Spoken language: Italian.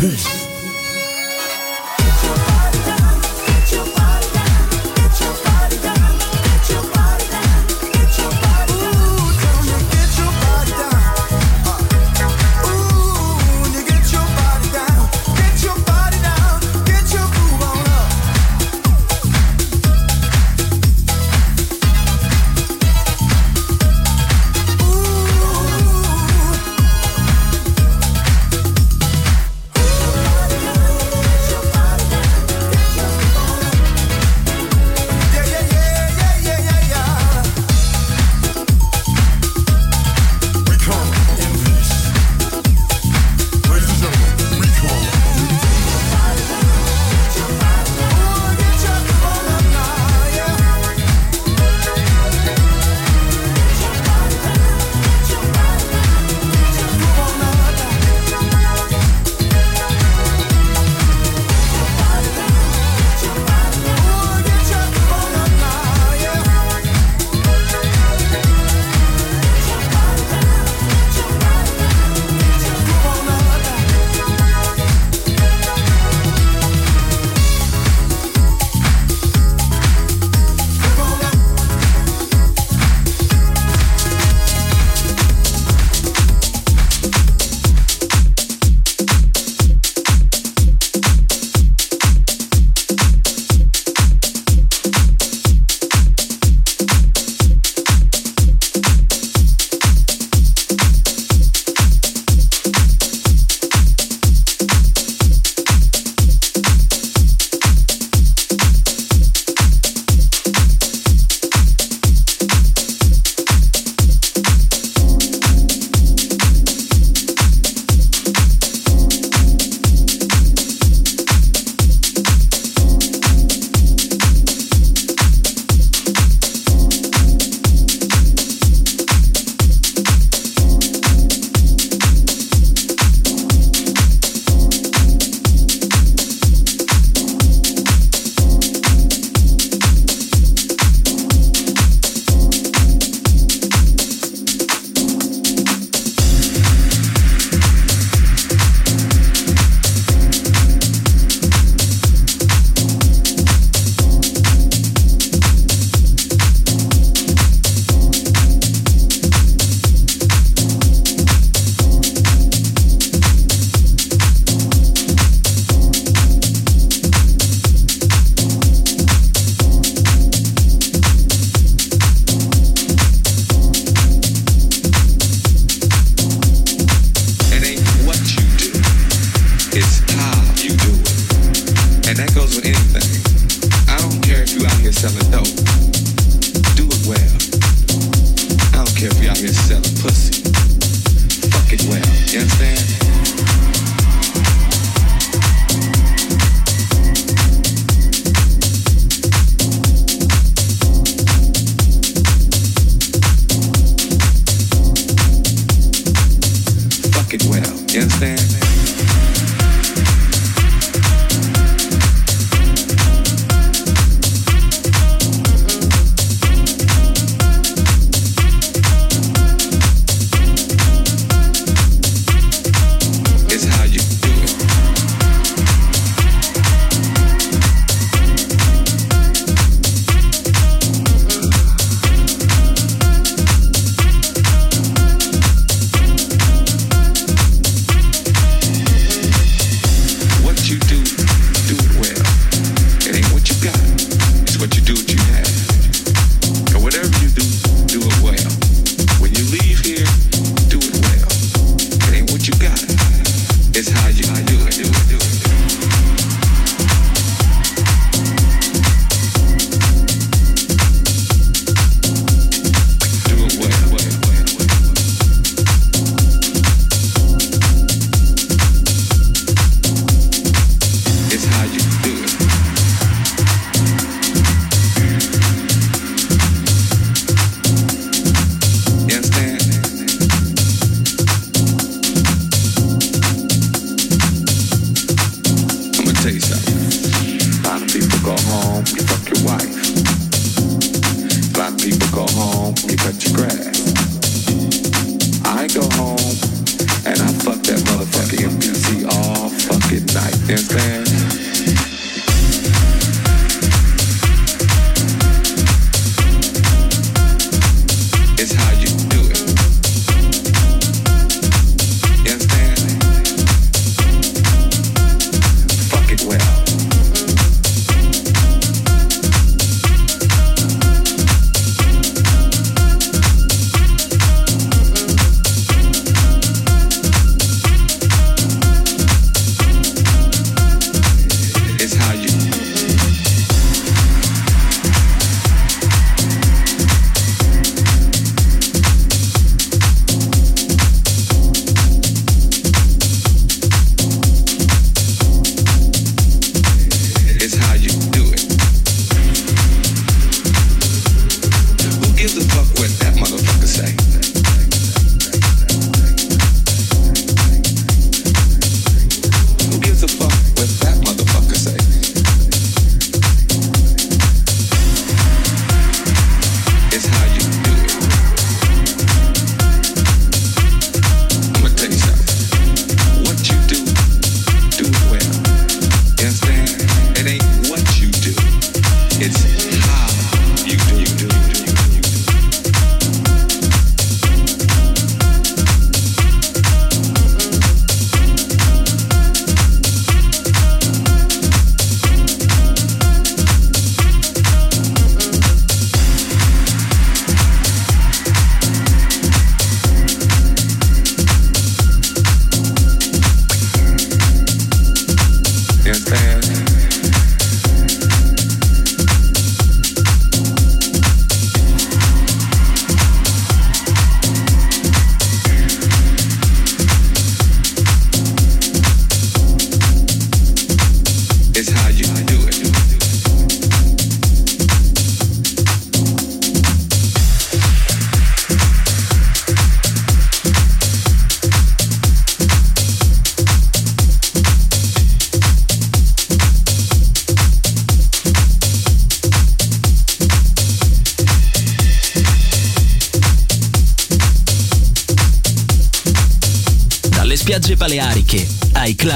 Peace.